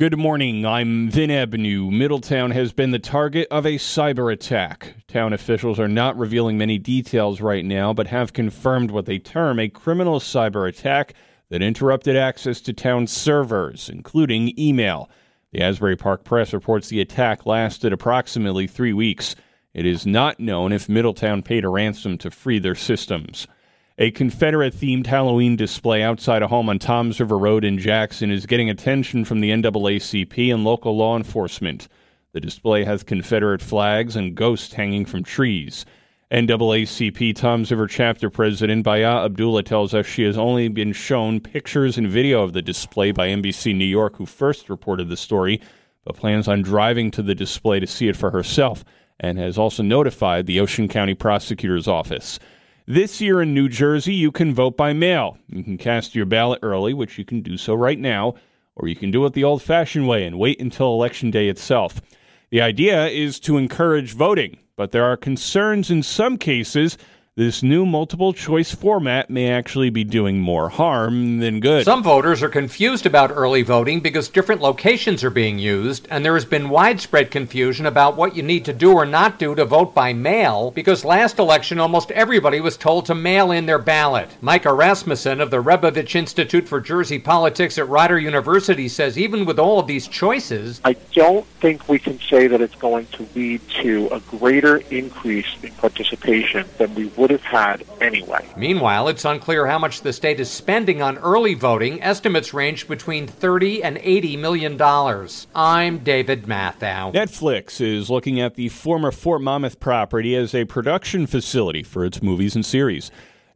Good morning. I'm Vin Ebenau. Middletown has been the target of a cyber attack. Town officials are not revealing many details right now, but have confirmed what they term a criminal cyber attack that interrupted access to town servers, including email. The Asbury Park Press reports the attack lasted approximately three weeks. It is not known if Middletown paid a ransom to free their systems. A Confederate themed Halloween display outside a home on Toms River Road in Jackson is getting attention from the NAACP and local law enforcement. The display has Confederate flags and ghosts hanging from trees. NAACP Toms River chapter president Baya Abdullah tells us she has only been shown pictures and video of the display by NBC New York, who first reported the story, but plans on driving to the display to see it for herself and has also notified the Ocean County Prosecutor's Office. This year in New Jersey, you can vote by mail. You can cast your ballot early, which you can do so right now, or you can do it the old fashioned way and wait until Election Day itself. The idea is to encourage voting, but there are concerns in some cases this new multiple choice format may actually be doing more harm than good. Some voters are confused about early voting because different locations are being used, and there has been widespread confusion about what you need to do or not do to vote by mail because last election almost everybody was told to mail in their ballot. Micah Rasmussen of the Rebovich Institute for Jersey Politics at Rider University says even with all of these choices, I don't think we can say that it's going to lead to a greater increase in participation than we would have had anyway. Meanwhile, it's unclear how much the state is spending on early voting. Estimates range between 30 and 80 million dollars. I'm David Matthau. Netflix is looking at the former Fort Monmouth property as a production facility for its movies and series.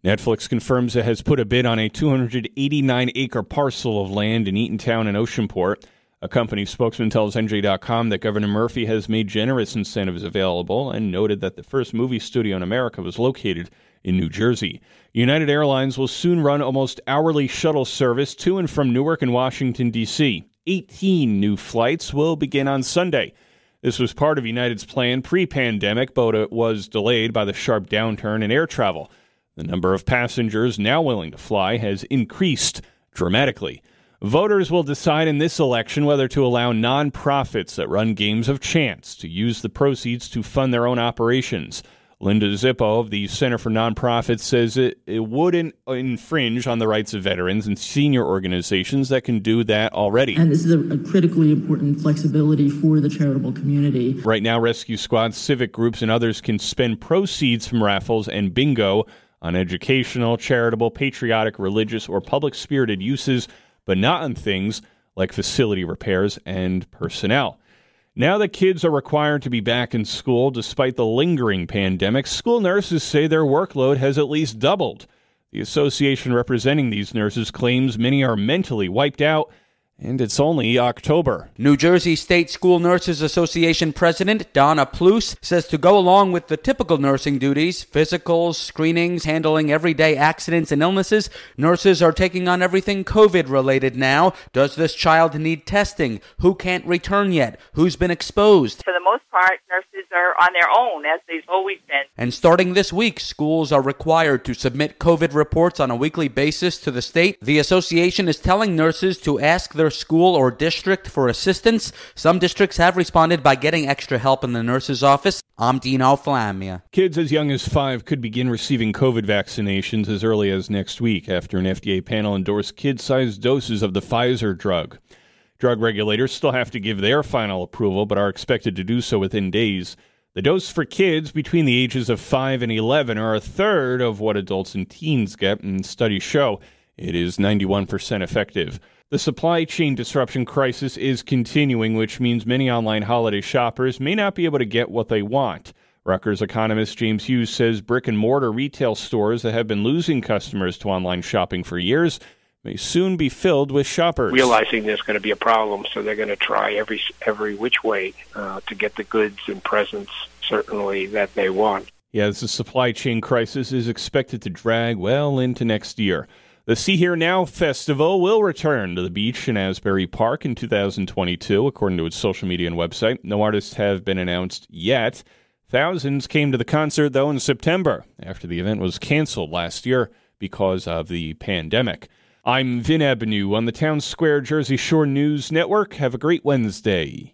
Netflix confirms it has put a bid on a 289 acre parcel of land in Eatontown and Oceanport. A company spokesman tells NJ.com that Governor Murphy has made generous incentives available and noted that the first movie studio in America was located in New Jersey. United Airlines will soon run almost hourly shuttle service to and from Newark and Washington, D.C. 18 new flights will begin on Sunday. This was part of United's plan pre pandemic, but it was delayed by the sharp downturn in air travel. The number of passengers now willing to fly has increased dramatically. Voters will decide in this election whether to allow nonprofits that run games of chance to use the proceeds to fund their own operations. Linda Czipo of the Center for Nonprofits says it, it wouldn't infringe on the rights of veterans and senior organizations that can do that already. And this is a, a critically important flexibility for the charitable community. Right now, rescue squads, civic groups, and others can spend proceeds from raffles and bingo on educational, charitable, patriotic, religious, or public spirited uses but not on things like facility repairs and personnel. Now that kids are required to be back in school despite the lingering pandemic, school nurses say their workload has at least doubled. The association representing these nurses claims many are mentally wiped out and it's only October. New Jersey State School Nurses Association President Donna Pluce says to go along with the typical nursing duties, physicals, screenings, handling everyday accidents and illnesses, nurses are taking on everything COVID related now. Does this child need testing? Who can't return yet? Who's been exposed? For the most part, nurses are on their own, as they've always been. And starting this week, schools are required to submit COVID reports on a weekly basis to the state. The association is telling nurses to ask their school or district for assistance. Some districts have responded by getting extra help in the nurse's office. I'm Dino Flammia. Kids as young as five could begin receiving COVID vaccinations as early as next week after an FDA panel endorsed kid sized doses of the Pfizer drug. Drug regulators still have to give their final approval, but are expected to do so within days. The dose for kids between the ages of 5 and 11 are a third of what adults and teens get, and studies show it is 91% effective. The supply chain disruption crisis is continuing, which means many online holiday shoppers may not be able to get what they want. Rutgers economist James Hughes says brick and mortar retail stores that have been losing customers to online shopping for years may soon be filled with shoppers. Realizing there's going to be a problem, so they're going to try every every which way uh, to get the goods and presents certainly that they want. Yes, the supply chain crisis is expected to drag well into next year. The Sea Hear Now Festival will return to the beach in Asbury Park in 2022, according to its social media and website. No artists have been announced yet. Thousands came to the concert, though, in September after the event was canceled last year because of the pandemic. I'm Vin Ebenau on the Townsquare Jersey Shore News Network. Have a great Wednesday.